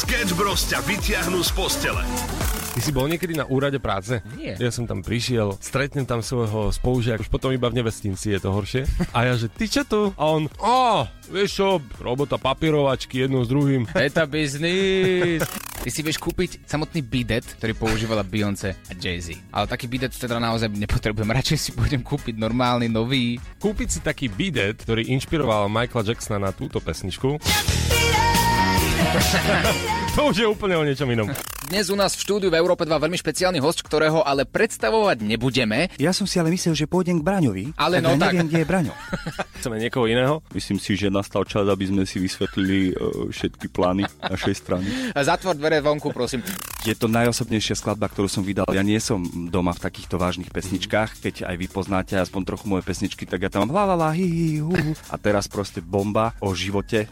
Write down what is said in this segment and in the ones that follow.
Sketch Bros ťa vytiahnu z postele. Ty si bol niekedy na úrade práce? Nie. Ja som tam prišiel, stretnem tam svojho spolužiaka, už potom iba v nevestinci je to horšie. A ja, že ty čo tu? A on, a vieš čo, robota papierovačky jednou s druhým. Beta business. Ty si vieš kúpiť samotný bidet, ktorý používala Beyoncé a Jay-Z. Ale taký bidet teda naozaj nepotrebujem. Radšej si budem kúpiť normálny, nový. Kúpiť si taký bidet, ktorý inšpiroval Michaela Jacksona na túto pesničku. to už je úplne o niečom inom. Dnes u nás v štúdiu v Európe 2 veľmi špeciálny host, ktorého ale predstavovať nebudeme. Ja som si ale myslel, že pôjdem k Braňovi, Ale no tak. neviem, kde je Braňo. Chceme niekoho iného? Myslím si, že nastal čas, aby sme si vysvetlili uh, všetky plány našej strany. Zatvor dvere vonku, prosím. Je to najosobnejšia skladba, ktorú som vydal. Ja nie som doma v takýchto vážnych pesničkách, keď aj vy poznáte aspoň trochu moje pesničky, tak ja tam mám la la la hi hi hu, hu. A teraz proste bomba o živote.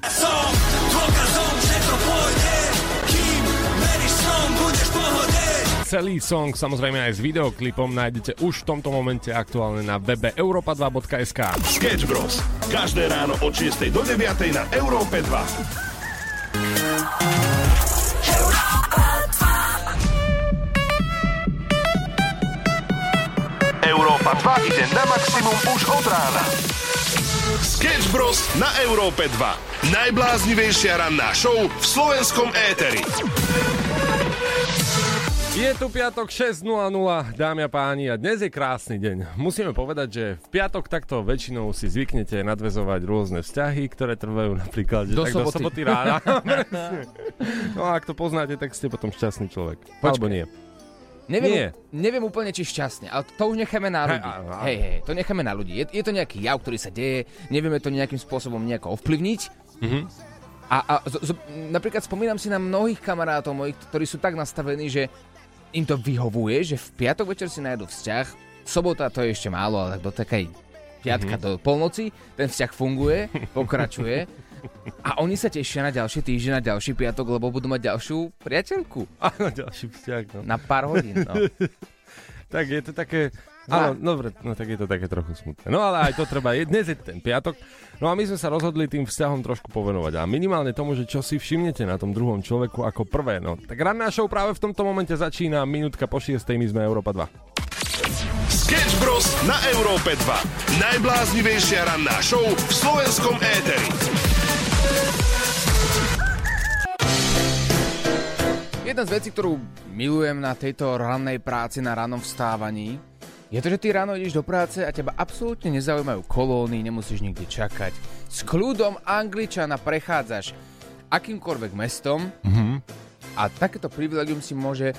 Celý song, samozrejme aj s videoklipom, nájdete už v tomto momente aktuálne na webe europa2.sk. Sketch Bros. Každé ráno od 6 do 9 na Európe 2. Európa 2 ide na maximum už od rána. Sketch Bros. na Európe 2. Najbláznivejšia ranná show v slovenskom éteri. Je tu piatok 6.00, dámy a páni, a dnes je krásny deň. Musíme povedať, že v piatok takto väčšinou si zvyknete nadvezovať rôzne vzťahy, ktoré trvajú napríklad že Do tak soboty. do soboty rána. No a ak to poznáte, tak ste potom šťastný človek. Počkaj. Alebo nie. Neviem, Nie. neviem úplne, či šťastne, ale to už necháme na Hej, ľudí. áno. Hej, hej, to necháme na ľudí. Je, je to nejaký jav, ktorý sa deje, nevieme to nejakým spôsobom nejako ovplyvniť. Mhm. A, a z, z, napríklad spomínam si na mnohých kamarátov mojich, ktorí sú tak nastavení, že im to vyhovuje, že v piatok večer si nájdu vzťah, sobota to je ešte málo, ale do takej piatka Mhm. do polnoci, ten vzťah funguje, pokračuje. A oni sa tešia na ďalší týždeň, na ďalší piatok, lebo budú mať ďalšiu priateľku Áno, ďalší vzťah. No. na pár hodín. No. Tak je to také... Áno, dobre, no tak je to také trochu smutné. No ale aj to treba, je, dnes je ten piatok. No a my sme sa rozhodli tým vzťahom trošku povenovať. A minimálne tomu, že čo si všimnete na tom druhom človeku ako prvé. No tak ranná show práve v tomto momente začína, minútka po 6, my sme Európa 2. Sketch Bros. na Európe 2. Najbláznivejšia ranná show v slovenskom éteri. Jedna z vecí, ktorú milujem na tejto rannej práci, na rannom vstávaní, je to, že ty ráno ideš do práce a teba absolútne nezaujímajú kolóny, nemusíš nikde čakať. S kľudom Angličana prechádzaš akýmkoľvek mestom a takéto privilegium si môže e,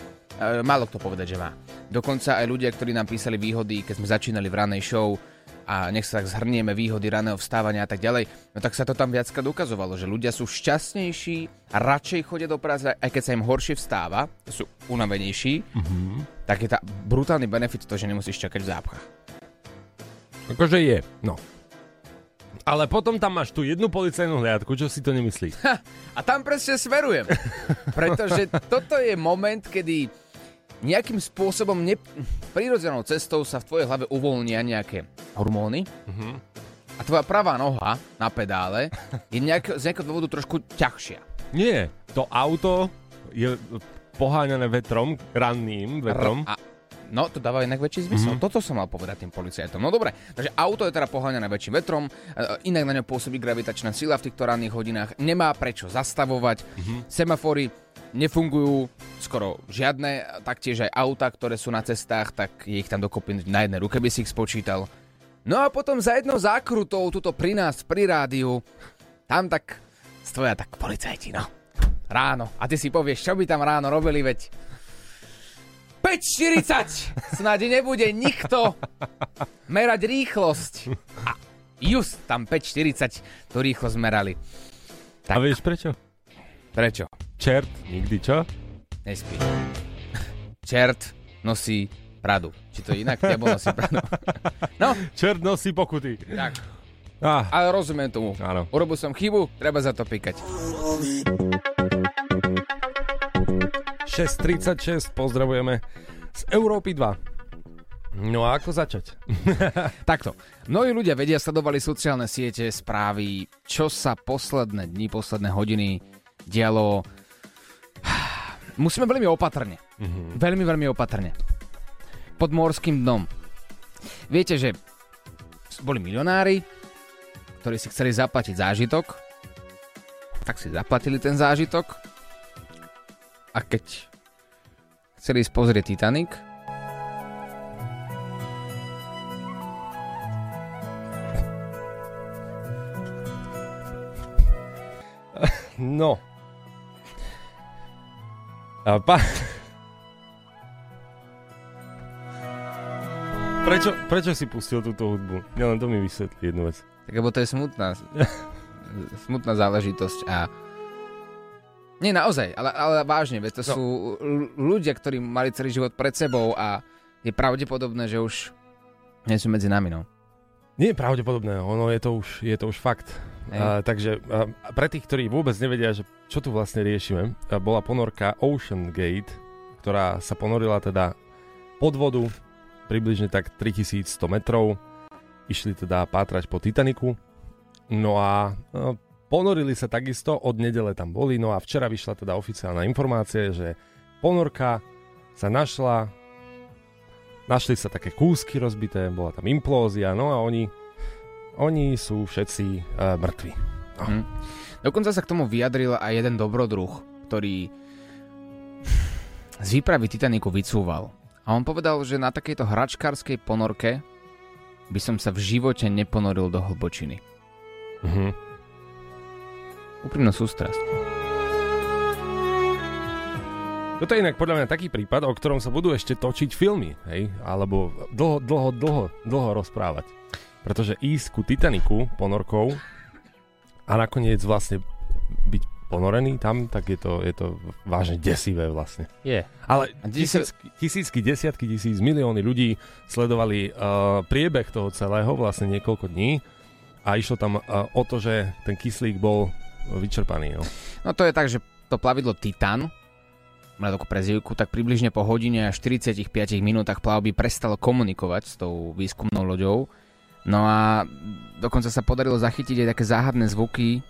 málo kto povedať, že má. Dokonca aj ľudia, ktorí nám písali výhody, keď sme začínali v ranej show a nech sa tak zhrnieme výhody raného vstávania a tak ďalej, no tak sa to tam viackrát ukazovalo, že ľudia sú šťastnejší a radšej chodia do práce, aj keď sa im horšie vstáva, sú unavenejší, tak je tá brutálny benefit to, že nemusíš čakať v zápchách. Akože je, no. Ale potom tam máš tú jednu policajnú hliadku, čo si to nemyslí. A tam presne smerujem. Pretože toto je moment, kedy nejakým spôsobom ne... prirodzenou cestou sa v tvojej hlave uvoľnia nejaké hormóny a tvoja pravá noha na pedále je nejak, z nejakého dôvodu trošku ťažšia. Nie, to auto je poháňané vetrom, ranným vetrom. A, no, to dáva inak väčší zmysel. Mm-hmm. Toto som mal povedať tým policajtom. No dobre, takže auto je teda poháňané väčším vetrom, e, inak na ňo pôsobí gravitačná sila v týchto ranných hodinách, nemá prečo zastavovať, mm-hmm. semafory nefungujú skoro žiadne, taktiež aj auta, ktoré sú na cestách, tak je ich tam dokopy na jednej ruke by si ich spočítal. No a potom za jednou zákrutou, tuto pri nás, pri rádiu, tam tak stoja tak policajti, no. Ráno. A ty si povieš, čo by tam ráno robili, veď 5.40! Snáď nebude nikto merať rýchlosť. A just tam 5.40 tú rýchlosť merali. A vieš prečo? Prečo? Čert, nikdy čo? Nespí. Čert nosí pradu. Či to inak? Diabol nosí pradu. No, Čert nosí pokuty. tak. Ah, Ale rozumiem tomu. Áno. Urobil som chybu, treba za to pikať. 6.36, pozdravujeme z Európy 2. No a ako začať? Takto. Mnohí ľudia vedia, sledovali sociálne siete, správy, čo sa posledné dni, posledné hodiny dialo musíme veľmi opatrne. Mm-hmm. Veľmi, veľmi opatrne. Pod morským dnom. Viete, že boli milionári, ktorí si chceli zaplatiť zážitok, tak si zaplatili ten zážitok a keď chceli ísť pozrieť Titanic, No. A pa... Prečo, prečo si pustil túto hudbu? Ja len to mi vysvetlí jednu vec. Tak lebo to je smutná, smutná záležitosť a nie, naozaj, ale, ale vážne, veď to no. sú ľudia, ktorí mali celý život pred sebou a je pravdepodobné, že už nie sú medzi nami, no. Nie je pravdepodobné, ono je to už, je to už fakt. A, takže a, pre tých, ktorí vôbec nevedia, že čo tu vlastne riešime, bola ponorka Ocean Gate, ktorá sa ponorila teda pod vodu približne tak 3100 metrov. Išli teda pátrať po Titaniku. No a no, ponorili sa takisto, od nedele tam boli, no a včera vyšla teda oficiálna informácia, že ponorka sa našla Našli sa také kúsky rozbité, bola tam implózia, no a oni, oni sú všetci uh, mŕtvi. No. Hm. Dokonca sa k tomu vyjadril aj jeden dobrodruh, ktorý z výpravy Titaniku vycúval. A on povedal, že na takejto hračkárskej ponorke by som sa v živote neponoril do hlbočiny. Mhm. Úprimnú sústrasť. Toto je inak podľa mňa taký prípad, o ktorom sa budú ešte točiť filmy, hej? Alebo dlho, dlho, dlho, dlho rozprávať. Pretože ísť ku Titaniku ponorkou a nakoniec vlastne byť ponorený tam, tak je to, je to vážne desivé vlastne. Je. Ale tisícky, tisícky, desiatky tisíc, milióny ľudí sledovali uh, priebeh toho celého vlastne niekoľko dní a išlo tam uh, o to, že ten kyslík bol vyčerpaný. No. no to je tak, že to plavidlo Titan, má takú prezivku, tak približne po hodine a 45 minútach plavby prestalo komunikovať s tou výskumnou loďou. No a dokonca sa podarilo zachytiť aj také záhadné zvuky.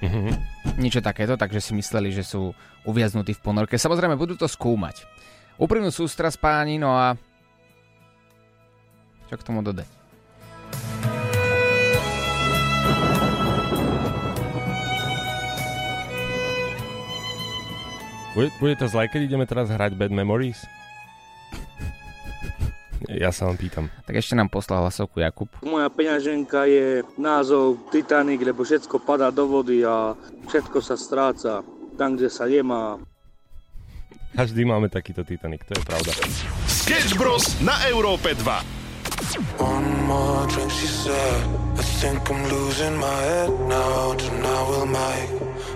Mm-hmm. Niečo takéto, takže si mysleli, že sú uviaznutí v ponorke. Samozrejme, budú to skúmať. Úprimnú sústrasť páni, no a čo k tomu dodať? Bude, bude to zlé, keď ideme teraz hrať Bad Memories? Ja sa vám pýtam. Tak ešte nám poslal hlasovku Jakub. Moja peňaženka je názov Titanic, lebo všetko padá do vody a všetko sa stráca tam, kde sa nemá. Každý máme takýto Titanic, to je pravda. Sketch Bros. na Európe 2. One more drink, she said. I think I'm losing my head now. Tonight we'll make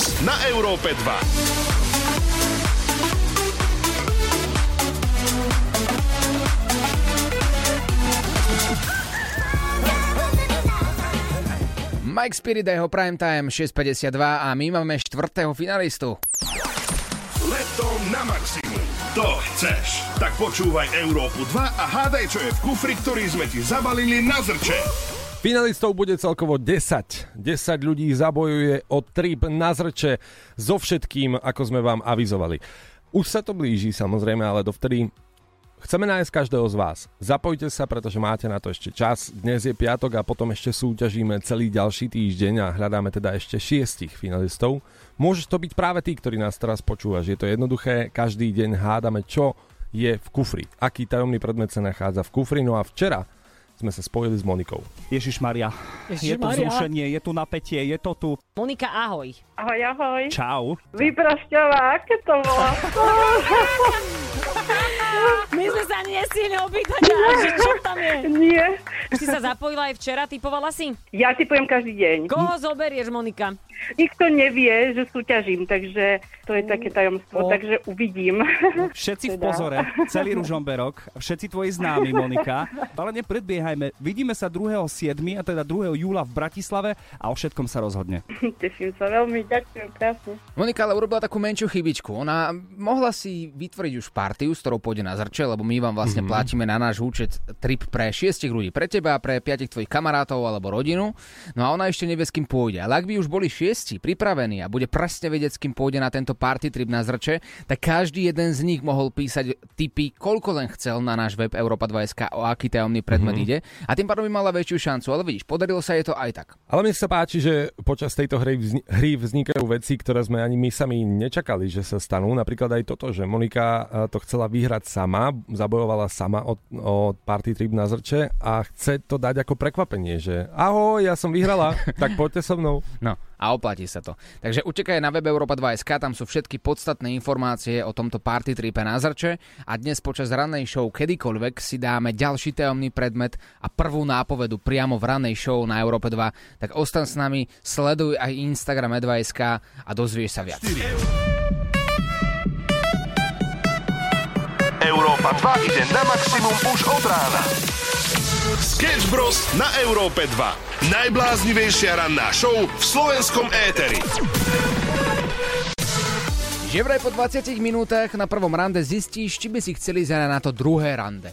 Bros. na Európe 2. Mike Spirit a jeho Prime Time 6.52 a my máme štvrtého finalistu. Letom na maximum. To chceš. Tak počúvaj Európu 2 a hádaj, čo je v kufri, ktorý sme ti zabalili na zrče. Finalistov bude celkovo 10. 10 ľudí zabojuje o trip na zrče so všetkým, ako sme vám avizovali. Už sa to blíži samozrejme, ale dovtedy Chceme nájsť každého z vás. Zapojte sa, pretože máte na to ešte čas. Dnes je piatok a potom ešte súťažíme celý ďalší týždeň a hľadáme teda ešte šiestich finalistov. Môžeš to byť práve tí, ktorí nás teraz počúvaš. Je to jednoduché, každý deň hádame, čo je v kufri. Aký tajomný predmet sa nachádza v kufri. No a včera sme sa spojili s Monikou. Ježiš Maria, je tu vzrušenie, je tu napätie, je to tu. Monika, ahoj. Ahoj, ahoj. Čau. Vyprašťová, aké to bolo? My sme sa ani nestihli opýtať, že čo tam je. Nie. Si sa zapojila aj včera, typovala si? Ja typujem každý deň. Koho zoberieš, Monika? Nikto nevie, že súťažím, takže to je také tajomstvo, O. takže uvidím. Všetci v Teda. pozore, celý Ružomberok, všetci tvoji známi, Monika. Ale nepredbiehajme, vidíme sa 2.7. a teda 2. júla v Bratislave a o všetkom sa rozhodne. Teším sa veľmi, ďakujem krásne. Monika ale urobila takú menšiu chybičku. Ona mohla si vytvoriť už partiu, s ktorou pôjde na zrče, lebo my vám vlastne mm-hmm. platíme na náš účet trip pre šiestich ľudí. Pre teba, pre piatich tvojich kamarátov alebo rodinu. No a ona ešte nevie, s kým pôjde. Ale ak by už boli šiesti pripravení a bude presne vedieť, s kým pôjde na tento party trip na zrče, tak každý jeden z nich mohol písať tipy, koľko len chcel na náš web Europa 2.sk o aký tajomný predmet mm-hmm. ide. A tým pádom by mala väčšiu šancu. Ale vidíš, podarilo sa jej to aj tak. Ale mne sa páči, že počas tejto hry, vzni- hry vznikajú veci, ktoré sme ani my sami nečakali, že sa stanú. Napríklad aj toto, že Monika eh, to chcela vyhrať sama, zabojovala sama od, od Party Trip na zrče a chce to dať ako prekvapenie, že ahoj, ja som vyhrala, tak poďte so mnou. No a oplatí sa to. Takže utekaj na web Europa 2.sk, tam sú všetky podstatné informácie o tomto party tripe na zrče a dnes počas rannej show kedykoľvek si dáme ďalší tajomný predmet a prvú nápovedu priamo v rannej show na Európe 2. Tak ostan s nami, sleduj aj Instagram E2.sk a dozvieš sa viac. Európa 2 ide na maximum už od rána. Sketch Bros. na Európe 2. Najbláznivejšia ranná show v slovenskom éteri. Že vraj po 20 minútach na prvom rande zistíš, či by si chceli ísť na to druhé rande.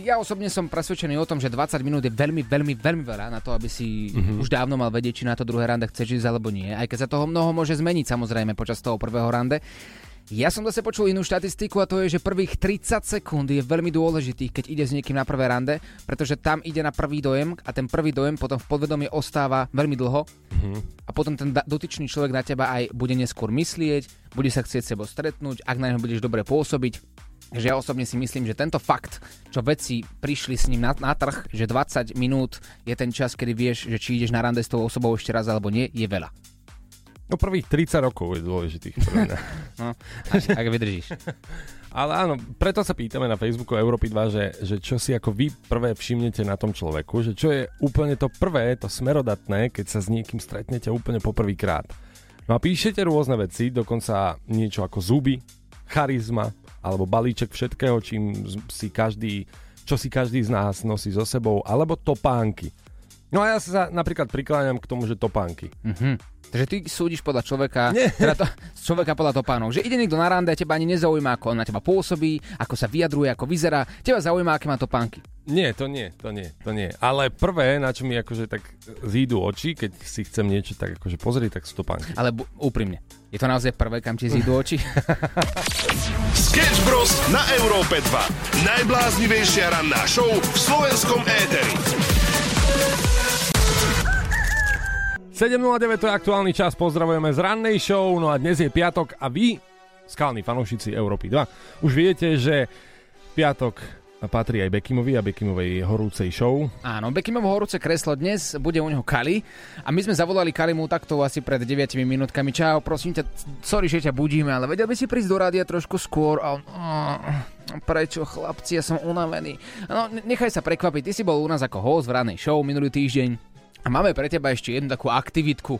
Ja osobne som presvedčený o tom, že 20 minút je veľmi, veľmi, veľmi veľa na to, aby si mm-hmm. už dávno mal vedieť, či na to druhé rande chceš ísť alebo nie. Aj keď sa toho mnoho môže zmeniť samozrejme počas toho prvého rande. Ja som zase počul inú štatistiku a to je, že prvých 30 sekúnd je veľmi dôležitých, keď ide s niekým na prvé rande, pretože tam ide na prvý dojem a ten prvý dojem potom v podvedomí ostáva veľmi dlho a potom ten dotyčný človek na teba aj bude neskôr myslieť, bude sa chcieť s sebou stretnúť, ak na neho budeš dobre pôsobiť. Takže ja osobne si myslím, že tento fakt, čo vedci prišli s ním na, na trh, že 20 minút je ten čas, kedy vieš, že či ideš na rande s tou osobou ešte raz alebo nie, je veľa. No prvých 30 rokov je dôležitých. pre mňa. No, ak, ak vydržíš. Ale áno, preto sa pýtame na Facebooku Európy 2, že, že čo si ako vy prvé všimnete na tom človeku, že čo je úplne to prvé, to smerodatné, keď sa s niekým stretnete úplne poprvýkrát. No a píšete rôzne veci, dokonca niečo ako zuby, charizma, alebo balíček všetkého, čím si každý, čo si každý z nás nosí so sebou, alebo topánky. No a ja sa napríklad prikláňam k tomu, že topánky. Mhm. Takže ty súdiš podľa človeka, Nie. teda to, človeka podľa topánov, že ide niekto na rande a teba ani nezaujíma, ako on na teba pôsobí, ako sa vyjadruje, ako vyzerá, teba zaujíma, aké má topánky. Nie, to nie, to nie, to nie. Ale prvé, na čo mi akože tak zídu oči, keď si chcem niečo tak akože pozrieť, tak sú topánky. Ale bu- úprimne, je to naozaj prvé, kam ti zídu oči? Sketch Bros. na Európe 2. Najbláznivejšia ranná show v slovenskom éteri. 7.09 to je aktuálny čas, pozdravujeme z rannej show, no a dnes je piatok a vy, skalní fanúšici Európy 2, už viete, že piatok patrí aj Bekimovi a Bekimovej horúcej show. Áno, Bekimovo horúce kreslo dnes bude u neho Kali a my sme zavolali Kalimu takto asi pred 9 minútkami. Čau, prosím ťa, sorry, že ťa budíme, ale vedel by si prísť do rádia trošku skôr a on... "Oh, Prečo, chlapci, ja som unavený. No, ne- nechaj sa prekvapiť, ty si bol u nás ako host v ranej show minulý týždeň a máme pre teba ešte jednu takú aktivitku.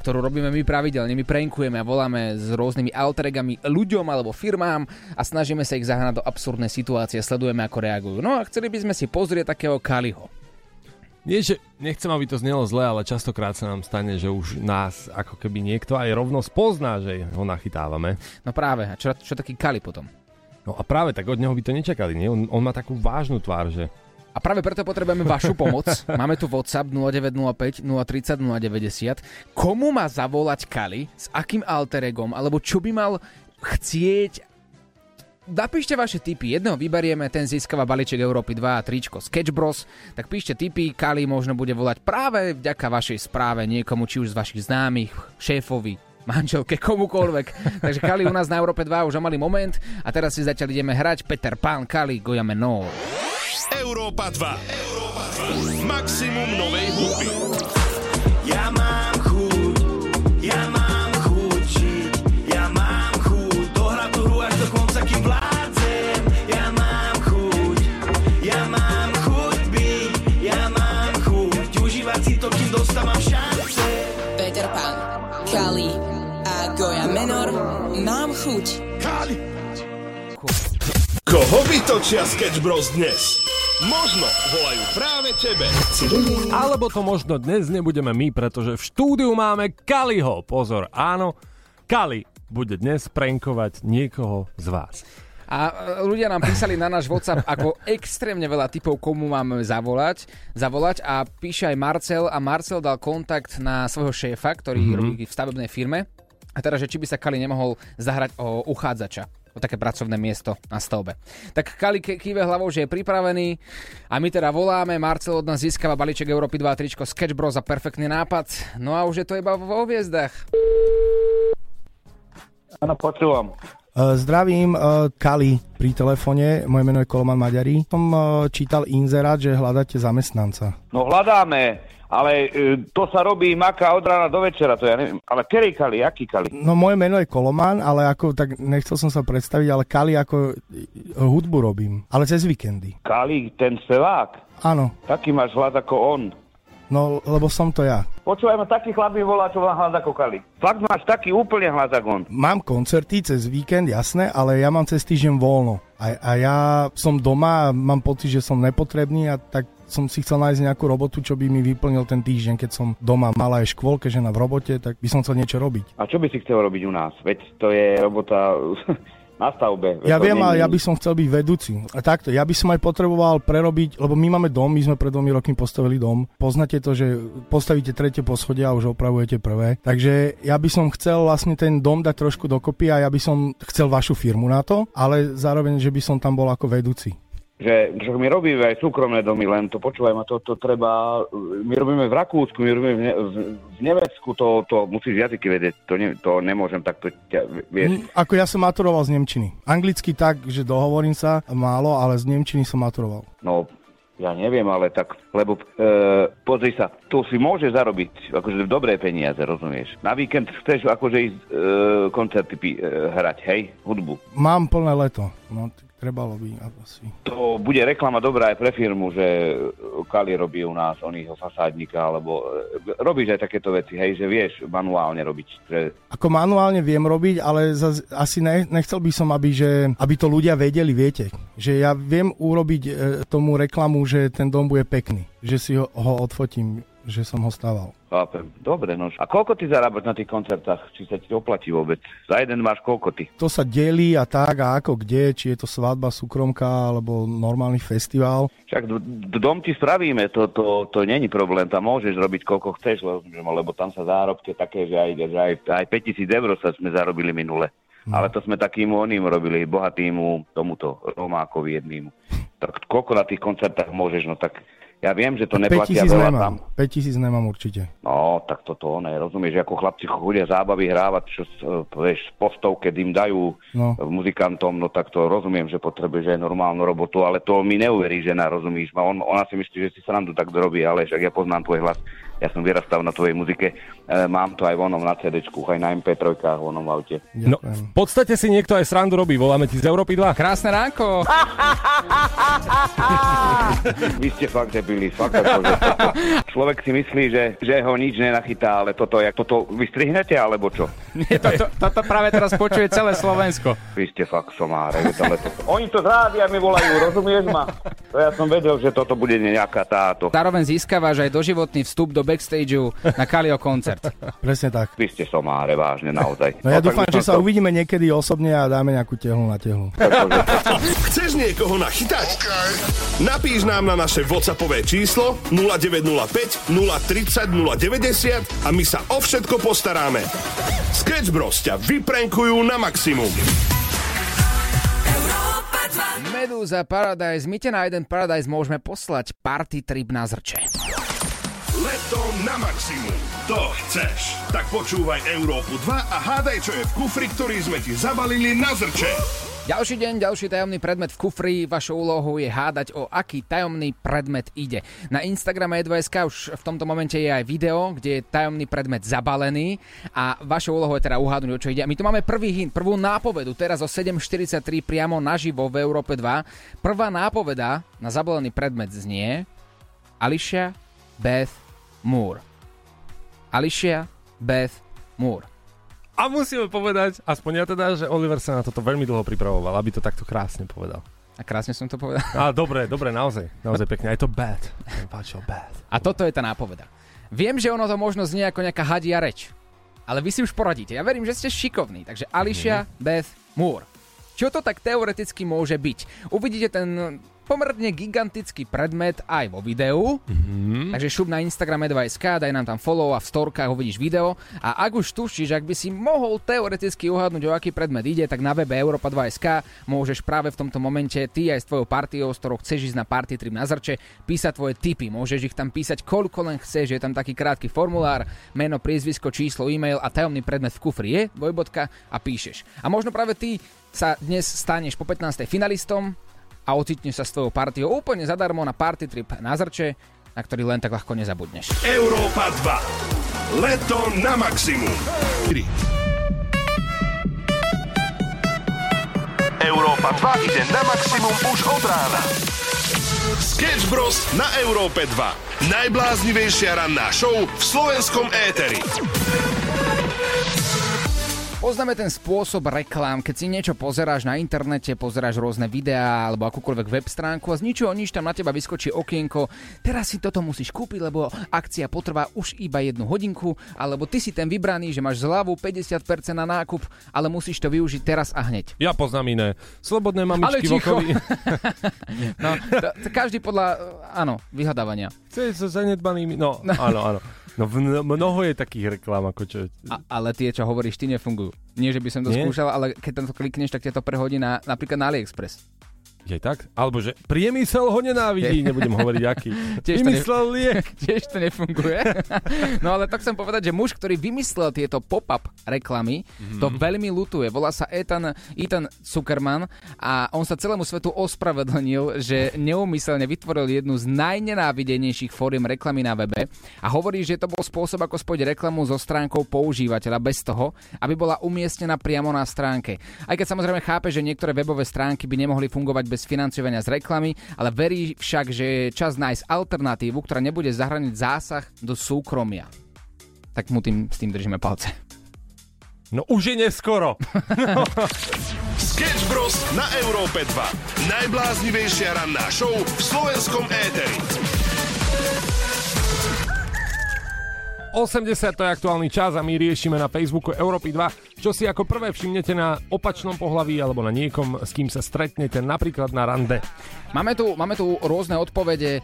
ktorú robíme my pravidelne. My prankujeme a voláme s rôznymi alteregami ľuďom alebo firmám a snažíme sa ich zahnať do absurdnej situácie, sledujeme ako reagujú. No a chceli by sme si pozrieť takého Kaliho. Nie, že nechcem, aby to znelo zle, ale častokrát sa nám stane, že už nás ako keby niekto aj rovno spozná, že ho nachytávame. No práve, a čo, čo taký Kali potom? No a práve tak od neho by to nečakali, nie? On, on má takú vážnu tvár, že... A práve preto potrebujeme vašu pomoc. Máme tu WhatsApp 0905 030 090. Komu má zavolať Kali? S akým alteregom? Alebo čo by mal chcieť napíšte vaše tipy. Jedného vyberieme, ten získava balíček Európy 2 a tričko Sketch Bros. Tak píšte tipy, Kali možno bude volať práve vďaka vašej správe niekomu, či už z vašich známych, šéfovi, manželke, komukoľvek. Takže Kali u nás na Európe 2 už o malý moment a teraz si zatiaľ ideme hrať Peter Pán, Kali, Gojame No. Európa 2. Európa 2. Maximum novej hudby. Ja mám chuť, ja mám chuť žiť, ja mám chuť dohrať tú hru až do konca, kým vládzem. Ja mám chuť, ja mám chuť byť, ja mám chuť užívať si to, kým dostávam šance. Peter Pan, Kali a Goja Menor, mám chuť. Koho vytočia Sketch Bros dnes? Možno volajú práve tebe. Alebo to možno dnes nebudeme my, pretože v štúdiu máme Kaliho. Pozor, áno, Kali bude dnes prankovať niekoho z vás. A e, ľudia nám písali na náš WhatsApp ako extrémne veľa typov, komu máme zavolať, zavolať a píše aj Marcel a Marcel dal kontakt na svojho šéfa, ktorý mm-hmm. robí v stavebnej firme a teda, že či by sa Kali nemohol zahrať o uchádzača o také pracovné miesto na stavbe. Tak Kali kýve hlavou, že je pripravený a my teda voláme, Marcel od nás získava balíček Európy 2 tričko Sketch Bros a perfektný nápad. No a už je to iba vo hviezdach. Áno, počúvam. Uh, Zdravím, uh, Kali pri telefóne, moje meno je Koloman Maďari. Som uh, čítal inzerát, že hľadáte zamestnanca. No hľadáme, ale e, to sa robí maka od rána do večera, to ja neviem. Ale ktorý Kali, aký Kali? No moje meno je Koloman, ale ako, tak nechcel som sa predstaviť, ale Kali ako e, hudbu robím, ale cez víkendy. Kali, ten spevák? Áno, Taký máš hlas ako on. no lebo som to ja. Počúvaj ma, taký chlap mi volá, čo má hlas ako Kali. Fakt máš taký úplne hlas ako on. Mám koncerty cez víkend, jasné, ale ja mám cez týždeň voľno. A, a ja som doma a mám pocit, že som nepotrebný a tak som si chcel nájsť nejakú robotu, čo by mi vyplnil ten týždeň, keď som doma mala aj škôlke, žena v robote, tak by som chcel niečo robiť. A čo by si chcel robiť u nás? Veď to je robota na stavbe. Ja viem, ale ja by som chcel byť vedúci. A takto, ja by som aj potreboval prerobiť, lebo my máme dom, my sme pred dvomi rokmi postavili dom. Poznáte to, že postavíte tretie poschodie a už opravujete prvé. Takže ja by som chcel vlastne ten dom dať trošku dokopy a ja by som chcel vašu firmu na to, ale zároveň, že by som tam bol ako vedúci. Že, že my robíme aj súkromné domy, len to počúvaj ma, to, to treba, my robíme v Rakúsku, my robíme v, ne, v, v Nemecku, to, to musíš jazyky vedieť, to, ne, to nemôžem takto, ťa, vieš. Mm, Ako ja som maturoval z Nemčiny. Anglicky tak, že dohovorím sa málo, ale z Nemčiny som maturoval. No, ja neviem, ale tak, lebo e, pozri sa, tu si môže zarobiť akože dobré peniaze, rozumieš. Na víkend chceš akože ísť e, koncerty e, hrať, hej, hudbu. Mám plné leto. No, tak trebalo by asi. To bude reklama dobrá aj pre firmu, že Kali robí u nás onýho fasádnika, alebo e, robíš aj takéto veci, hej, že vieš manuálne robiť. Že, Ako manuálne viem robiť, ale zas, asi ne, nechcel by som, aby, že, aby to ľudia vedeli, viete. Že ja viem urobiť e, tomu reklamu, že ten dom bude pekný. Že si ho, ho odfotím, že som ho stával. chápem. Dobre, no. A koľko ty zarábaš na tých koncertách? Či sa ti oplatí vôbec? Za jeden máš koľko ty? To sa delí a tak a ako kde, či je to svadba, súkromka alebo normálny festival. Však dom ti spravíme, to, to, to není problém, tam môžeš robiť koľko chceš, lebo, tam sa zárobky také, že aj, že aj, aj 5000 eur sa sme zarobili minule. Ale to sme takým oným robili, bohatýmu tomuto Romákovi jednýmu. Tak koľko na tých koncertách môžeš, no tak ja viem, že to neplatia 5000 veľa tam. nemám. 5000 nemám určite. No, tak toto ne, rozumieš, ako chlapci chodia zábavy hrávať, čo e, vieš, postovke im dajú No. muzikantom, no tak to rozumiem, že potrebuješ aj normálnu robotu, ale to mi neuverí žena, rozumíš ma, on, ona si myslí, že si srandu tak robí, ale však ja poznám tvoj hlas. Ja som vyrastal na tvojej muzike. E, mám to aj vonom na CD, aj na MP3, vonom v aute. No, v podstate si niekto aj srandu robí, voláme ti z Európy 2. Krásne ránko. Vy ste fakt debili, fakt ako, že toto, Človek si myslí, že, že ho nič nenachytá, ale toto, jak toto vystrihnete, alebo čo? Nie, toto, toto práve teraz počuje celé Slovensko. Vy ste fakt somáre. Ale to... Oni to zrádia mi volajú, rozumieš ma? To ja som vedel, že toto bude nejaká táto. Zároveň získavaš aj doživotný vstup do backstageu na Kalio koncert. Presne tak. Vy ste somáre, vážne, naozaj. No ja dúfam, že sa to- uvidíme niekedy osobne a dáme nejakú tehlu na tehlu. Chceš niekoho nachytať? Napíš nám na naše WhatsAppové číslo 0905 030 090 a my sa o všetko postaráme. Sketch Bros ťa vyprenkujú na maximum. Medúza Paradise, my ťa na jeden Paradise môžeme poslať party trip na zrče. Leto na maximum. To chceš. Tak počúvaj Európu 2 a hádaj, čo je v kufri, ktorý sme ti zabalili na zrče. Ďalší deň, ďalší tajomný predmet v kufri. Vašou úlohou je hádať, o aký tajomný predmet ide. Na Instagrame E2SK už v tomto momente je aj video, kde je tajomný predmet zabalený a vašou úlohou je teda uhádnuť, o čo ide. My tu máme prvý hint, prvú nápovedu, teraz o 7.43 priamo naživo v Európe 2. Prvá nápoveda na zabalený predmet znie Alicia Beth Moore. Alicia Beth Moore. A musíme povedať, aspoň ja teda, že Oliver sa na toto veľmi dlho pripravoval, aby to takto krásne povedal. A krásne som to povedal. A dobre, dobre, naozaj, naozaj pekne. Aj to bad. Páčilo bad. A toto je tá nápoveda. Viem, že ono to možno znie ako nejaká hadia reč, ale vy si už poradíte. Ja verím, že ste šikovní. Takže Alicia Beth Moore. Čo to tak teoreticky môže byť? Uvidíte ten pomerne gigantický predmet aj vo videu. Mm-hmm. Takže šup na Instagrame 2SK, daj nám tam follow a v storkách uvidíš video. A ak už tušíš, ak by si mohol teoreticky uhádnuť, o aký predmet ide, tak na webe Europa 2SK môžeš práve v tomto momente ty aj s tvojou partiou, s ktorou chceš ísť na party trip na zrče, písať tvoje tipy. Môžeš ich tam písať koľko len chceš, je tam taký krátky formulár, meno, priezvisko, číslo, e-mail a tajomný predmet v kufri je, dvojbodka a píšeš. A možno práve ty sa dnes staneš po 15. finalistom a ocitneš sa s tvojou partiou úplne zadarmo na party trip na zrče, na ktorý len tak ľahko nezabudneš. Európa 2. Leto na maximum. Európa 2 ide na maximum už od rána. Sketch Bros. na Európe 2. Najbláznivejšia ranná show v slovenskom éteri. Poznáme ten spôsob reklám, keď si niečo pozeráš na internete, pozeráš rôzne videá alebo akúkoľvek web stránku a z ničoho nič tam na teba vyskočí okienko, teraz si toto musíš kúpiť, lebo akcia potrvá už iba jednu hodinku, alebo ty si ten vybraný, že máš zľavu 50% na nákup, ale musíš to využiť teraz a hneď. Ja poznám iné. Slobodné Ale mamičky v ticho. No, to, to každý podľa, áno, vyhľadávania. Chce so zanedbanými... No, áno, áno. No mnoho je takých reklám, ako čo... A, ale tie, čo hovoríš, ty nefungujú. Nie, že by som to Nie? skúšal, ale keď tam to klikneš, tak ťa to prehodí na, napríklad na AliExpress. Je tak? Alebo že priemysel ho nenávidí, nebudem hovoriť aký. Tiež to ne- Vymyslel liek. Tiež to nefunguje. No ale tak chcem povedať, že muž, ktorý vymyslel tieto pop-up reklamy, mm-hmm. to veľmi lutuje. Volá sa Ethan, Ethan Zuckerman a on sa celému svetu ospravedlnil, že neumyselne vytvoril jednu z najnenávidenejších fóriem reklamy na webe a hovorí, že to bol spôsob, ako spojiť reklamu so stránkou používateľa bez toho, aby bola umiestnená priamo na stránke. Aj keď samozrejme chápe, že niektoré webové stránky by nemohli fungovať bez financovania z reklamy, ale verí však, že je čas nájsť alternatívu, ktorá nebude zahraniť zásah do súkromia. Tak mu tým, s tým držíme palce. No už je neskoro. Sketch Bros. na Európe 2. Najbláznivejšia ranná show v slovenskom éteri. 80 to je aktuálny čas a my riešime na Facebooku Európy 2, čo si ako prvé všimnete na opačnom pohlaví alebo na niekom, s kým sa stretnete napríklad na rande. Máme tu, máme tu rôzne odpovede.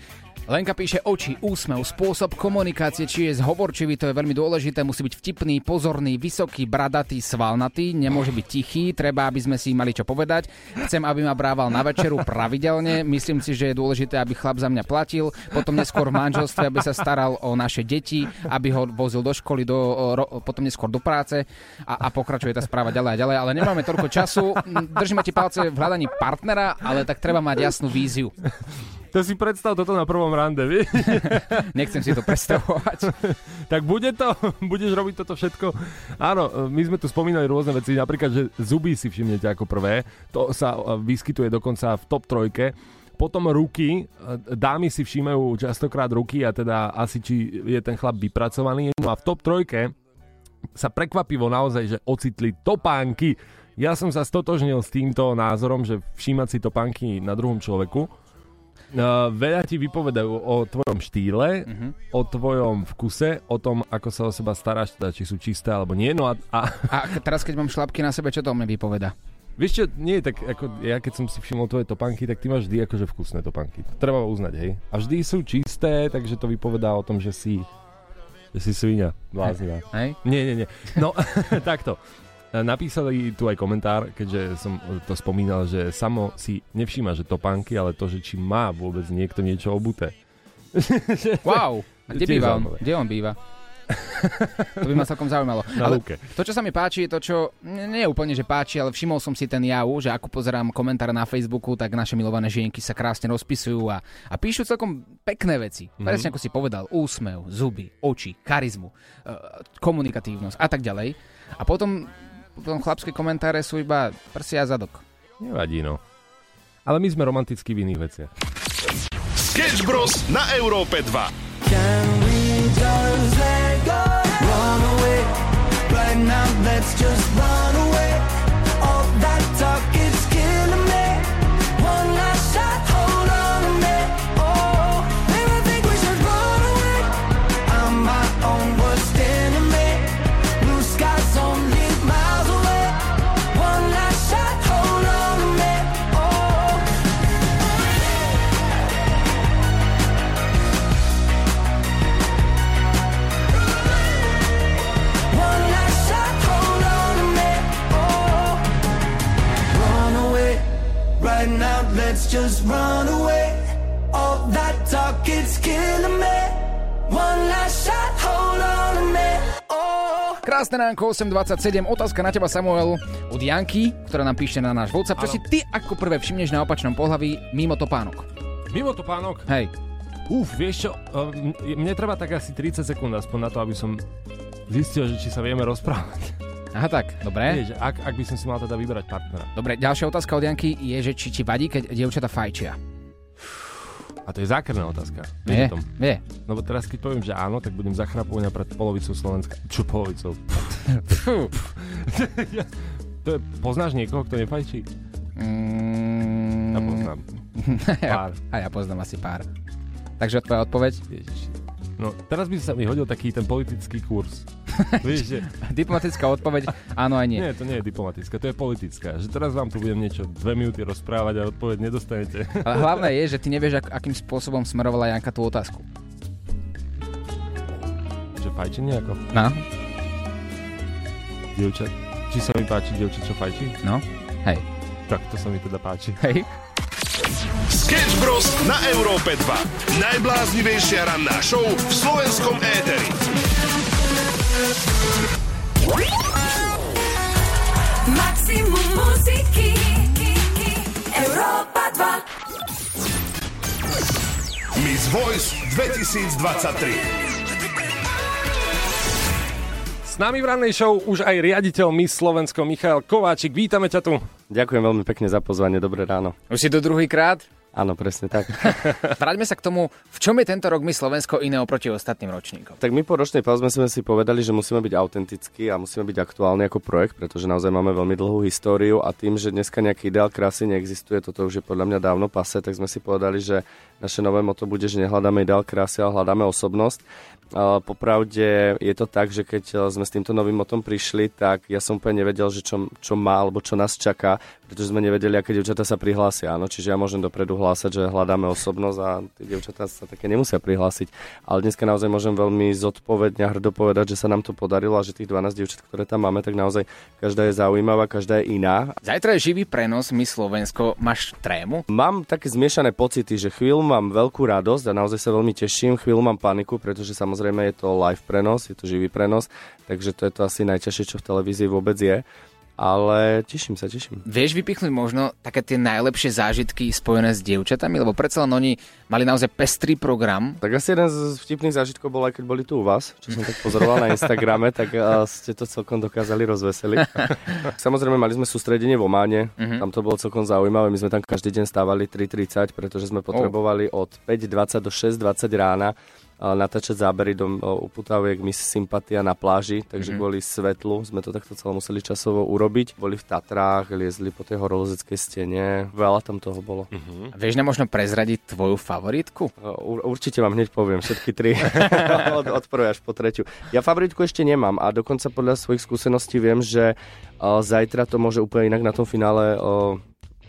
Lenka píše oči, úsmev, spôsob komunikácie, či je zhovorčivý, to je veľmi dôležité, musí byť vtipný, pozorný, vysoký, bradatý, svalnatý, nemôže byť tichý, treba, aby sme si mali čo povedať. Chcem, aby ma brával na večeru pravidelne, myslím si, že je dôležité, aby chlap za mňa platil, potom neskôr v manželstve, aby sa staral o naše deti, aby ho vozil do školy, do, ro, potom neskôr do práce a, a pokračuje tá správa ďalej a ďalej, ale nemáme toľko času. Držíme ti palce v hľadaní partnera, ale tak treba mať jasnú víziu. To si predstav toto na prvom rande, vieš? Nechcem si to predstavovať. tak bude to? Budeš robiť toto všetko? Áno, my sme tu spomínali rôzne veci, napríklad, že zuby si všimnete ako prvé. To sa e, vyskytuje dokonca v top trojke. Potom ruky, e, dámy si všímajú častokrát ruky a teda asi či je ten chlap vypracovaný. No a v top trojke sa prekvapivo naozaj, že ocitli topánky. Ja som sa stotožnil s týmto názorom, že všímať si topánky na druhom človeku Uh, veľa ti vypovedajú o tvojom štýle, uh-huh. o tvojom vkuse, o tom, ako sa o seba staráš, teda či sú čisté alebo nie. No a, a... a teraz, keď mám šlapky na sebe, čo to mne vypoveda? Vieš čo, nie tak, ako ja keď som si všimol tvoje topánky, tak ty máš vždy akože vkusné topánky. To treba uznať, hej. A vždy sú čisté, takže to vypovedá o tom, že si si svinia, bláznivá. Hej? Nie, nie, nie. No, takto. Napísali tu aj komentár, keďže som to spomínal, že samo si nevšíma, že topánky, ale to, že či má vôbec niekto niečo obuté. wow, a kde býva on? Kde on býva? to by ma celkom zaujímalo. Na ale lúke. to, čo sa mi páči, je to, čo nie je úplne, že páči, ale všimol som si ten jav, že ako pozerám komentár na Facebooku, tak naše milované žienky sa krásne rozpisujú a, a píšu celkom pekné veci. Mm-hmm. Presne ako si povedal, úsmev, zuby, oči, charizmu, uh, komunikatívnosť a tak ďalej. A potom potom chlapské komentáre sú iba prsia a zadok. Nevadí, no. Ale my sme romantickí v iných veciach. Sketch Bros. na Európe 2. Now, let's just run away. Let's just run away. All that talk it's killing me. One last shot, hold on a minute. Oh. Krásne ránko, 8.27, otázka na teba Samuel od Janky, ktorá nám píše na náš WhatsApp. Čo si ty ako prvé všimneš na opačnom pohlaví mimo topánok? Mimo topánok? Hej. Uf, vieš čo, um, mne treba tak asi 30 sekúnd aspoň na to, aby som zistil, že či sa vieme rozprávať. Aha tak, dobre. Vieš, ak, ak by som si mal teda vybrať partnera. Dobre, ďalšia otázka od Janky je, že či ti vadí, keď dievčata fajčia. A to je zákerná otázka. Vie, tom? vie. No bo teraz keď poviem, že áno, tak budem zachrapovať pred polovicou Slovenska. Čo polovicou? to je, poznáš niekoho, kto nefajčí? Mm, Ja poznám. Pár. a ja poznám asi pár. Takže tvoja odpoveď? Ježiš. No, teraz by sa mi hodil taký ten politický kurz. Vieš, že... Diplomatická odpoveď, áno aj nie. Nie, to nie je diplomatická, to je politická. Že teraz vám tu budem niečo dve minúty rozprávať a odpoveď nedostanete. Ale hlavné je, že ty nevieš, ak, akým spôsobom smerovala Janka tú otázku. že fajčí nejako? No. Dievčat? Či sa mi páči dievčat, čo fajčí? No, hej. Tak to sa mi teda páči. Hej. Sketch Bros. na Európe 2. Najbláznivejšia ranná show v slovenskom éteri. Maximum muziky Európa 2 Miss Voice 2023. S nami v rannej show už aj riaditeľ Miss Slovensko Michal Kováčik. Vítame ťa tu. Ďakujem veľmi pekne za pozvanie, dobré ráno. Už si to druhý krát? Áno, presne tak. Vráťme sa k tomu, v čom je tento rok my Slovensko iné oproti ostatným ročníkom. tak my po ročnej pauze sme si povedali, že musíme byť autentickí a musíme byť aktuálni ako projekt, pretože naozaj máme veľmi dlhú históriu a tým, že dneska nejaký ideál krásy neexistuje, toto už je podľa mňa dávno pase, tak sme si povedali, že naše nové moto bude, že nehľadáme ideál krásy, ale hľadáme osobnosť. Popravde je to tak, že keď sme s týmto novým motom prišli, tak ja som úplne nevedel, že čo, čo má alebo čo nás čaká, pretože sme nevedeli, aké dievčatá sa prihlásia. Áno, čiže ja môžem dopredu hlásať, že hľadáme osobnosť a tie dievčatá sa také nemusia prihlásiť. Ale dneska naozaj môžem veľmi zodpovedne a hrdo povedať, že sa nám to podarilo a že tých 12 dievčat, ktoré tam máme, tak naozaj každá je zaujímavá, každá je iná. Zajtra je živý prenos My Slovensko. Máš trému? Mám také zmiešané pocity, že chvíľu mám veľkú radosť a naozaj sa veľmi teším, chvíľu mám paniku, pretože samozrejme je to live prenos, je to živý prenos, takže to je to asi najťažšie, čo v televízii vôbec je. Ale teším sa, teším. Vieš vypichnúť možno také tie najlepšie zážitky spojené s dievčatami, lebo predsa len oni mali naozaj pestrý program. Tak asi jeden z vtipných zážitkov bol aj keď boli tu u vás, čo som tak pozoroval na Instagrame, tak uh, ste to celkom dokázali rozveseliť. Samozrejme, mali sme sústredenie v Ománe, Mhm. tam to bolo celkom zaujímavé, my sme tam každý deň stávali 3.30, pretože sme potrebovali od 5.20 do 6.20 rána natáčať zábery do uputaviek Miss Sympatia na pláži, takže Mhm. kvôli svetlu sme to takto celé museli časovo urobiť. Boli v Tatrách, liezli po tej horolezeckej stene, veľa tam toho bolo. A vieš nám možno prezradiť tvoju favoritku? Ur- určite vám hneď poviem všetky tri. od, od prvej až po tretiu. Ja favoritku ešte nemám a dokonca podľa svojich skúseností viem, že uh, zajtra to môže úplne inak na tom finále uh,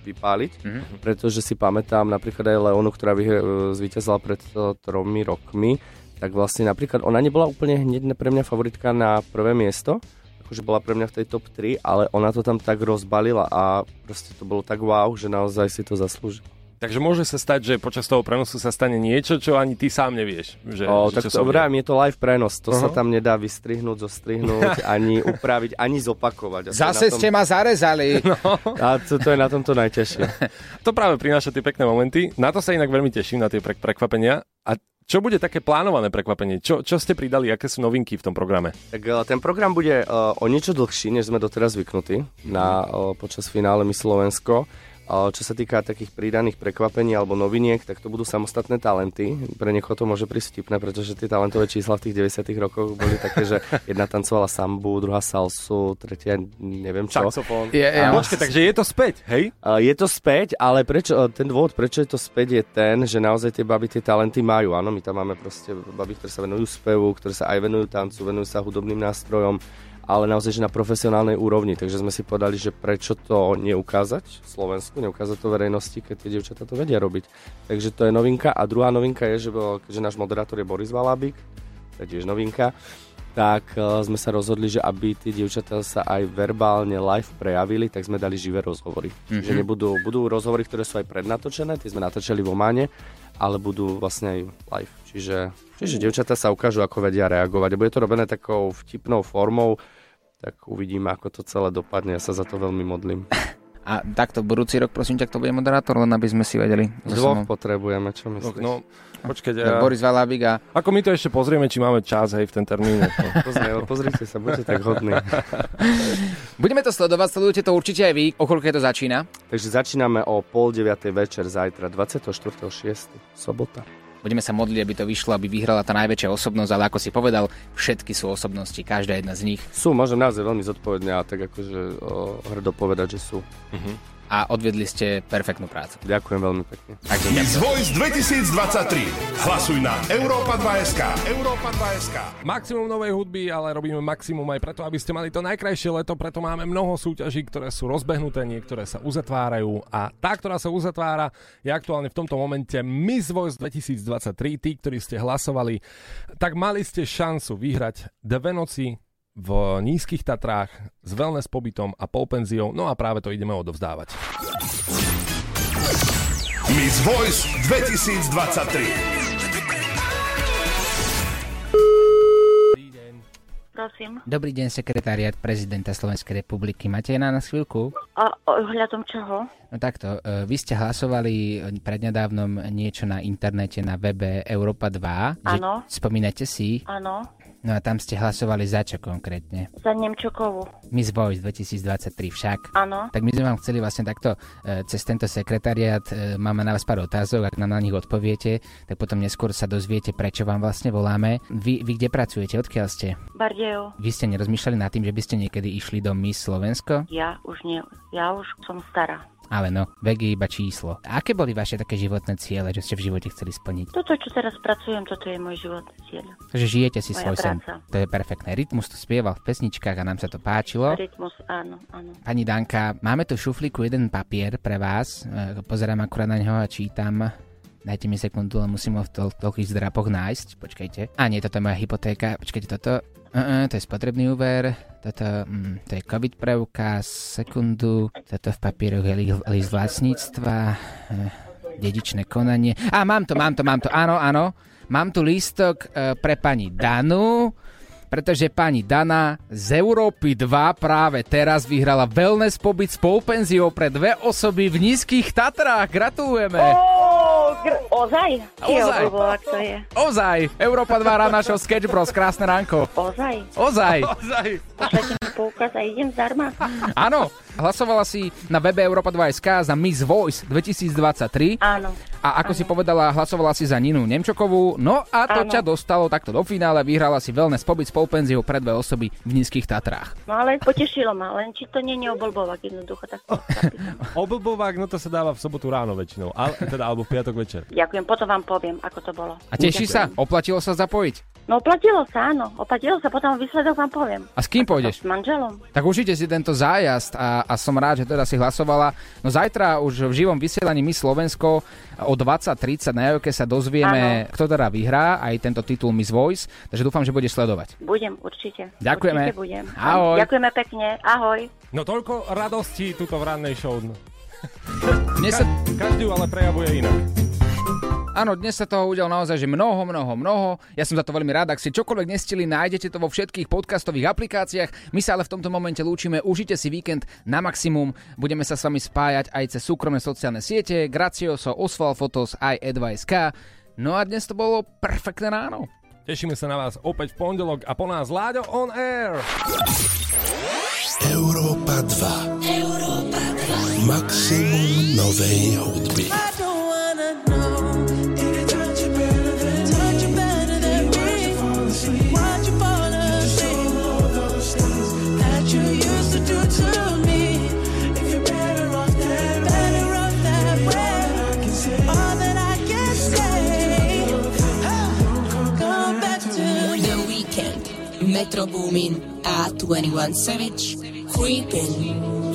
vypáliť, Mhm. pretože si pamätám napríklad aj Leonu, ktorá vyhr- uh, zvíťazila pred uh, tromi rokmi, tak vlastne napríklad ona nebola úplne hneď pre mňa favoritka na prvé miesto, akože bola pre mňa v tej top 3, ale ona to tam tak rozbalila a proste to bolo tak wow, že naozaj si to zaslúži. Takže môže sa stať, že počas toho prenosu sa stane niečo, čo ani ty sám nevieš. Že, O, že tak čo to sa vrám, je to live prenos, to sa Aha. tam nedá vystrihnúť, zostrihnúť, ani upraviť, ani zopakovať. A Zase tom- ste ma zarezali. No. A to, to je na tomto najťažšie. To práve prináša tie pekné momenty. Na to sa inak veľmi teším, na tie pre- prekvapenia. A čo bude také plánované prekvapenie? Čo, čo ste pridali, aké sú novinky v tom programe? Tak eh, ten program bude uh, o niečo dlhší, než sme doteraz zvyknutí na, uh, počas finále My Slovensko. Čo sa týka takých pridaných prekvapení alebo noviniek, tak to budú samostatné talenty. Pre niekoho to môže prísť vtipné, pretože tie talentové čísla v tých 90 rokoch boli také, že jedna tancovala sambu, druhá salsu, tretia neviem čo. Saxofón. Je, je, A- Počkej, takže je to späť, hej? Je to späť, ale prečo, ten dôvod, prečo je to späť, je ten, že naozaj tie baby tie talenty majú. Áno, my tam máme proste baby, ktoré sa venujú spevu, ktoré sa aj venujú tancu, venujú sa hudobným nástrojom, ale naozaj, že na profesionálnej úrovni. Takže sme si povedali, že prečo to neukázať v Slovensku, neukázať to verejnosti, keď tie dievčatá to vedia robiť. Takže to je novinka. A druhá novinka je, že, keďže náš moderátor je Boris Valábik, to je tiež novinka, tak uh, sme sa rozhodli, že aby tie dievčatá sa aj verbálne live prejavili, tak sme dali živé rozhovory. Mm-hmm. Že nebudú, budú rozhovory, ktoré sú aj prednatočené, tie sme natáčali v Ománe, ale budú vlastne aj live. Čiže, čiže dievčatá sa ukážu, ako vedia reagovať. A bude to robené takou vtipnou formou, tak uvidíme, ako to celé dopadne. Ja sa za to veľmi modlím. A takto budúci rok, prosím ťa, kto bude moderátor, len aby sme si vedeli. Dvoch Samom. potrebujeme, čo myslíš? No, počkať. Tak Ja... Boris Valábik a... Ako my to ešte pozrieme, či máme čas, hej, v ten termín. Pozri, pozrite sa, buďte tak hodní. Budeme to sledovať, sledujete to určite aj vy. O koľko to začína? Takže začíname o pol deviatej večer zajtra, 24.6. sobota. Budeme sa modliť, aby to vyšlo, aby vyhrala tá najväčšia osobnosť, ale ako si povedal, všetky sú osobnosti, každá jedna z nich. Sú, môžem naozaj veľmi zodpovedne a tak akože o, hrdo povedať, že sú. A odvedli ste perfektnú prácu. Ďakujem veľmi pekne. Takže Miss Voice 2023. Hlasuj na Európa 2SK. Európa 2SK. Maximum novej hudby, ale robíme maximum aj preto, aby ste mali to najkrajšie leto, preto máme mnoho súťaží, ktoré sú rozbehnuté, niektoré sa uzatvárajú a tá, ktorá sa uzatvára, je aktuálne v tomto momente Miss Voice 2023. Tí, ktorí ste hlasovali, tak mali ste šancu vyhrať dve noci v nízkych Tatrách s wellness pobytom a polpenziou, no a práve to ideme odovzdávať. Miss Voice 2023. Prosím. Dobrý deň, sekretariat prezidenta Slovenskej republiky. Máte na nás chvíľku? A ohľadom čoho? No takto, e, vy ste hlasovali prednedávnom niečo na internete na webe Európa 2. že- Áno. Spomínate si? Áno. No a tam ste hlasovali za čo konkrétne? Za Nemčokovú. Miss Voice 2023 však. Áno. Tak my sme vám chceli vlastne takto e, cez tento sekretariat, e, máme na vás pár otázok, ak nám na nich odpoviete, tak potom neskôr sa dozviete, prečo vám vlastne voláme. Vy, vy kde pracujete? Odkiaľ ste? Bardejov. Vy ste nerozmýšľali nad tým, že by ste niekedy išli do Miss Slovensko? Ja už nie. Ja už som stará. Ale no, vek je iba číslo. A aké boli vaše také životné ciele, že ste v živote chceli splniť? Toto, čo teraz pracujem, toto je môj životný cieľ. Takže žijete si Moja svoj sen. To je perfektné. Rytmus to spieval v pesničkách a nám sa to páčilo. Rytmus, áno, áno. Pani Danka, máme tu v šuflíku jeden papier pre vás. E, Pozerám akurát na neho a čítam. Dajte mi sekundu, len musím ho v toľ- toľkých zdrapoch nájsť. Počkajte. A nie, toto je moja hypotéka. Počkajte, toto. Uh, uh, to je spotrebný úver. Toto, mm, to je COVID preukaz. Sekundu. Toto v papieroch je li- list vlastníctva. Eh, dedičné konanie. A mám to, mám to, mám to. Áno, áno. Mám tu lístok eh, pre pani Danu. pretože pani Dana z Európy 2 práve teraz vyhrala wellness pobyt s polpenziou pre dve osoby v nízkych Tatrách. Gratulujeme! Ó, gr- ozaj? Ozaj. Je. Ozaj, Európa 2 rána show Sketch Bros, krásne ránko. Ozaj? Ozaj. Ozaj. Pošlete mi poukaz a idem zdarma. Áno, hlasovala si na webe Európa 2 SK za Miss Voice 2023. Áno. A ako si povedala, hlasovala si za Ninu Nemčokovú, no a to Áno. ťa dostalo takto do finále, vyhrala si wellness pobyt s polpenziou pre dve osoby v nízkych Tatrách. No ale potešilo ma, len či to nie je oblbovak jednoducho. Tak Oblbovák, no to sa dáva v sobotu ráno väčšinou, ale, teda, alebo v piatok večer. ďakujem, potom vám poviem, ako to bolo. A teší sa? Oplatilo sa zapojiť? No oplatilo sa, áno. Oplatilo sa, potom výsledok vám poviem. A s kým pôjdeš? S manželom. Tak užite si tento zájazd a, a som rád, že teda si hlasovala. No zajtra už v živom vysielaní My Slovensko o 20.30 na Jojke sa dozvieme, kto teda vyhrá aj tento titul Miss Voice, takže dúfam, že budeš sledovať. Budem, určite. Ďakujeme. Určite budem. Ahoj. Ďakujeme pekne. Ahoj. No toľko radosti tuto v rannej show. Sa... Každý ju ale prejavuje inak. Áno, dnes sa toho udialo naozaj, že mnoho, mnoho, mnoho. Ja som za to veľmi rád. Ak si čokoľvek nestili, nájdete to vo všetkých podcastových aplikáciách. My sa ale v tomto momente lúčime. Užite si víkend na maximum. Budeme sa s vami spájať aj cez súkromné sociálne siete. Gracioso, Osval Fotos, aj Edva.sk. No a dnes to bolo perfektné ráno. Tešíme sa na vás opäť v pondelok a po nás Láďo on air. Európa 2. Európa 2. Maximum novej hudby. Metro Boomin, A21 Savage, Creepin'.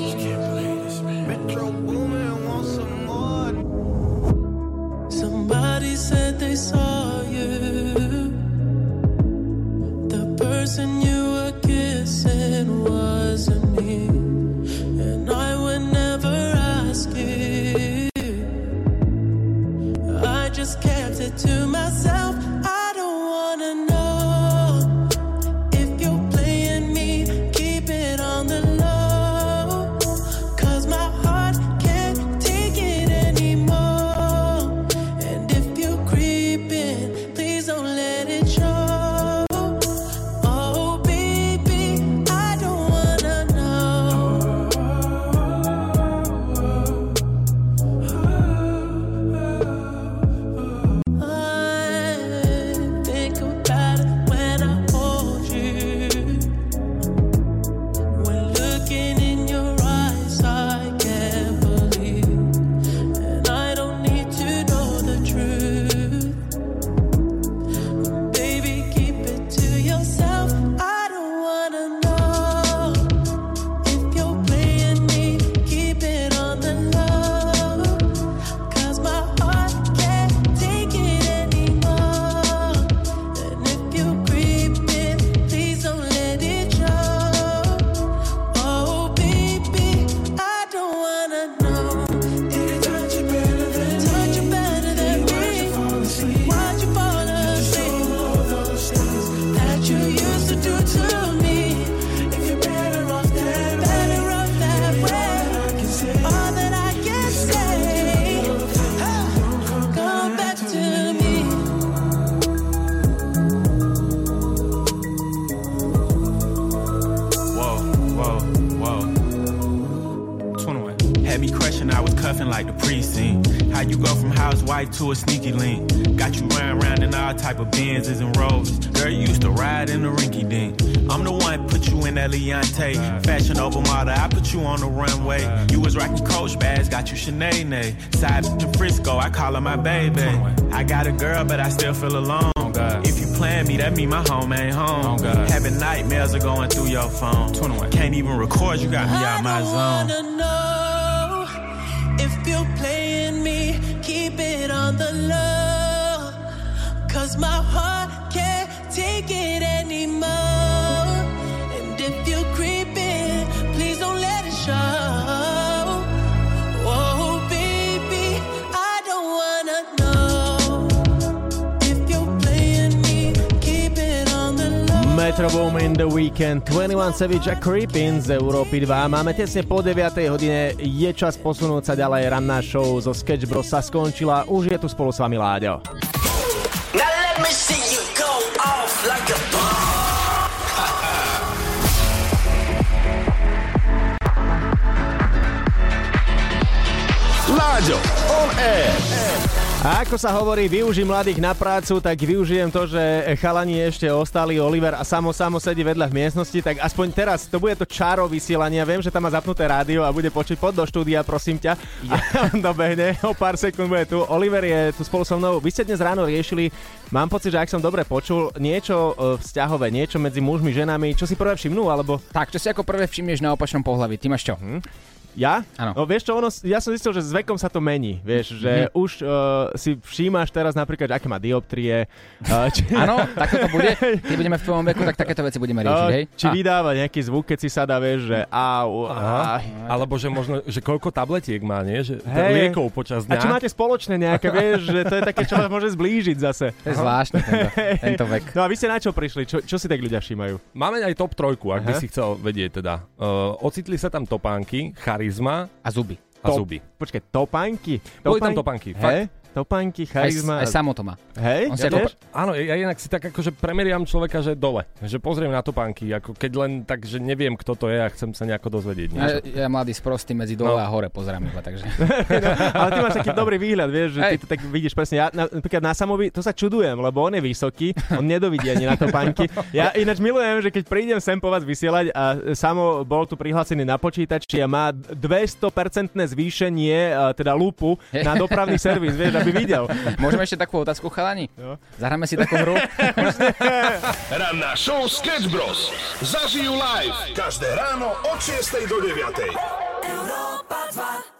Ain't home. Having nightmares are going through your phone. 21. Can't even record, you got me out my zone. I wanna know if you're playing me. Keep it on the low. Cause my heart can't take it anymore. It on the Weekend 21 Savage a Creepin z Európy 2. Máme tesne po 9. hodine, je čas posunúť sa ďalej. Ranná show zo Sketch Bros sa skončila, už je tu spolu s vami Láďo. Like. Láďo, on air. A ako sa hovorí, využij mladých na prácu, tak využijem to, že chalani ešte ostali, Oliver a samo samo sedí vedľa v miestnosti, tak aspoň teraz, to bude to čaro vysielanie, viem, že tam má zapnuté rádio a bude počuť pod do štúdia, prosím ťa. Ja. A dobehne, o pár sekúnd bude tu. Oliver je tu spolu so mnou. Vy ste dnes ráno riešili, mám pocit, že ak som dobre počul, niečo e, vzťahové, niečo medzi mužmi, ženami, čo si prvé všimnú, alebo... Tak, čo si ako prvé všimneš na opačnom pohľavi? Ty máš čo? Hm? Ja? Áno. No vieš čo, ono, ja som zistil, že s vekom sa to mení, vieš, že Mhm. už uh, si všímaš teraz napríklad, že aké má dioptrie. Uh, či... Áno, takto to bude. Keď budeme v tvojom veku, tak takéto veci budeme riešiť, No, hej? či vydáva nejaký zvuk, keď si sadá, vieš, že au, Aha. Alebo že možno, že koľko tabletiek má, nie? Že Hej. liekov počas A dňa. či máte spoločné nejaké, vieš, že to je také, čo vás môže zblížiť zase. To je zvláštne, tento, tento vek. No a vy ste na čo prišli? Čo, čo si tak ľudia všímajú? Máme aj top trojku, ak by Aha. si chcel vedieť teda. Uh, ocitli sa tam topánky, charizma A zuby. a Top- zuby. Počkaj, topánky? Boli tam topánky, Hej? Topánky, Aj, charizma. aj samo to má. Hej? On Ja vieš? Áno, ja inak si tak akože premeriam človeka, že dole. Že pozriem na topánky, ako keď len tak, že neviem, kto to je a chcem sa nejako dozvedieť. Ja, ja mladý sprostý medzi dole No. a hore pozerám iba, takže... Ale ty máš taký dobrý výhľad, vieš, že ty Hej. to tak vidíš presne. Ja na, napríklad na Samovi, to sa čudujem, lebo on je vysoký, on nedovidí ani na topánky. Ja ináč milujem, že keď prídem sem po vás vysielať a Samo bol tu prihlásený na počítači a má 200% zvýšenie, teda lupu na dopravný servis, vieš, by videl. Môžeme ešte takú otázku, chalani? Jo. Zahráme si takú hru? Ranná show Sketch Bros. Zažijú live každé ráno od 6 do 9. Európa 2.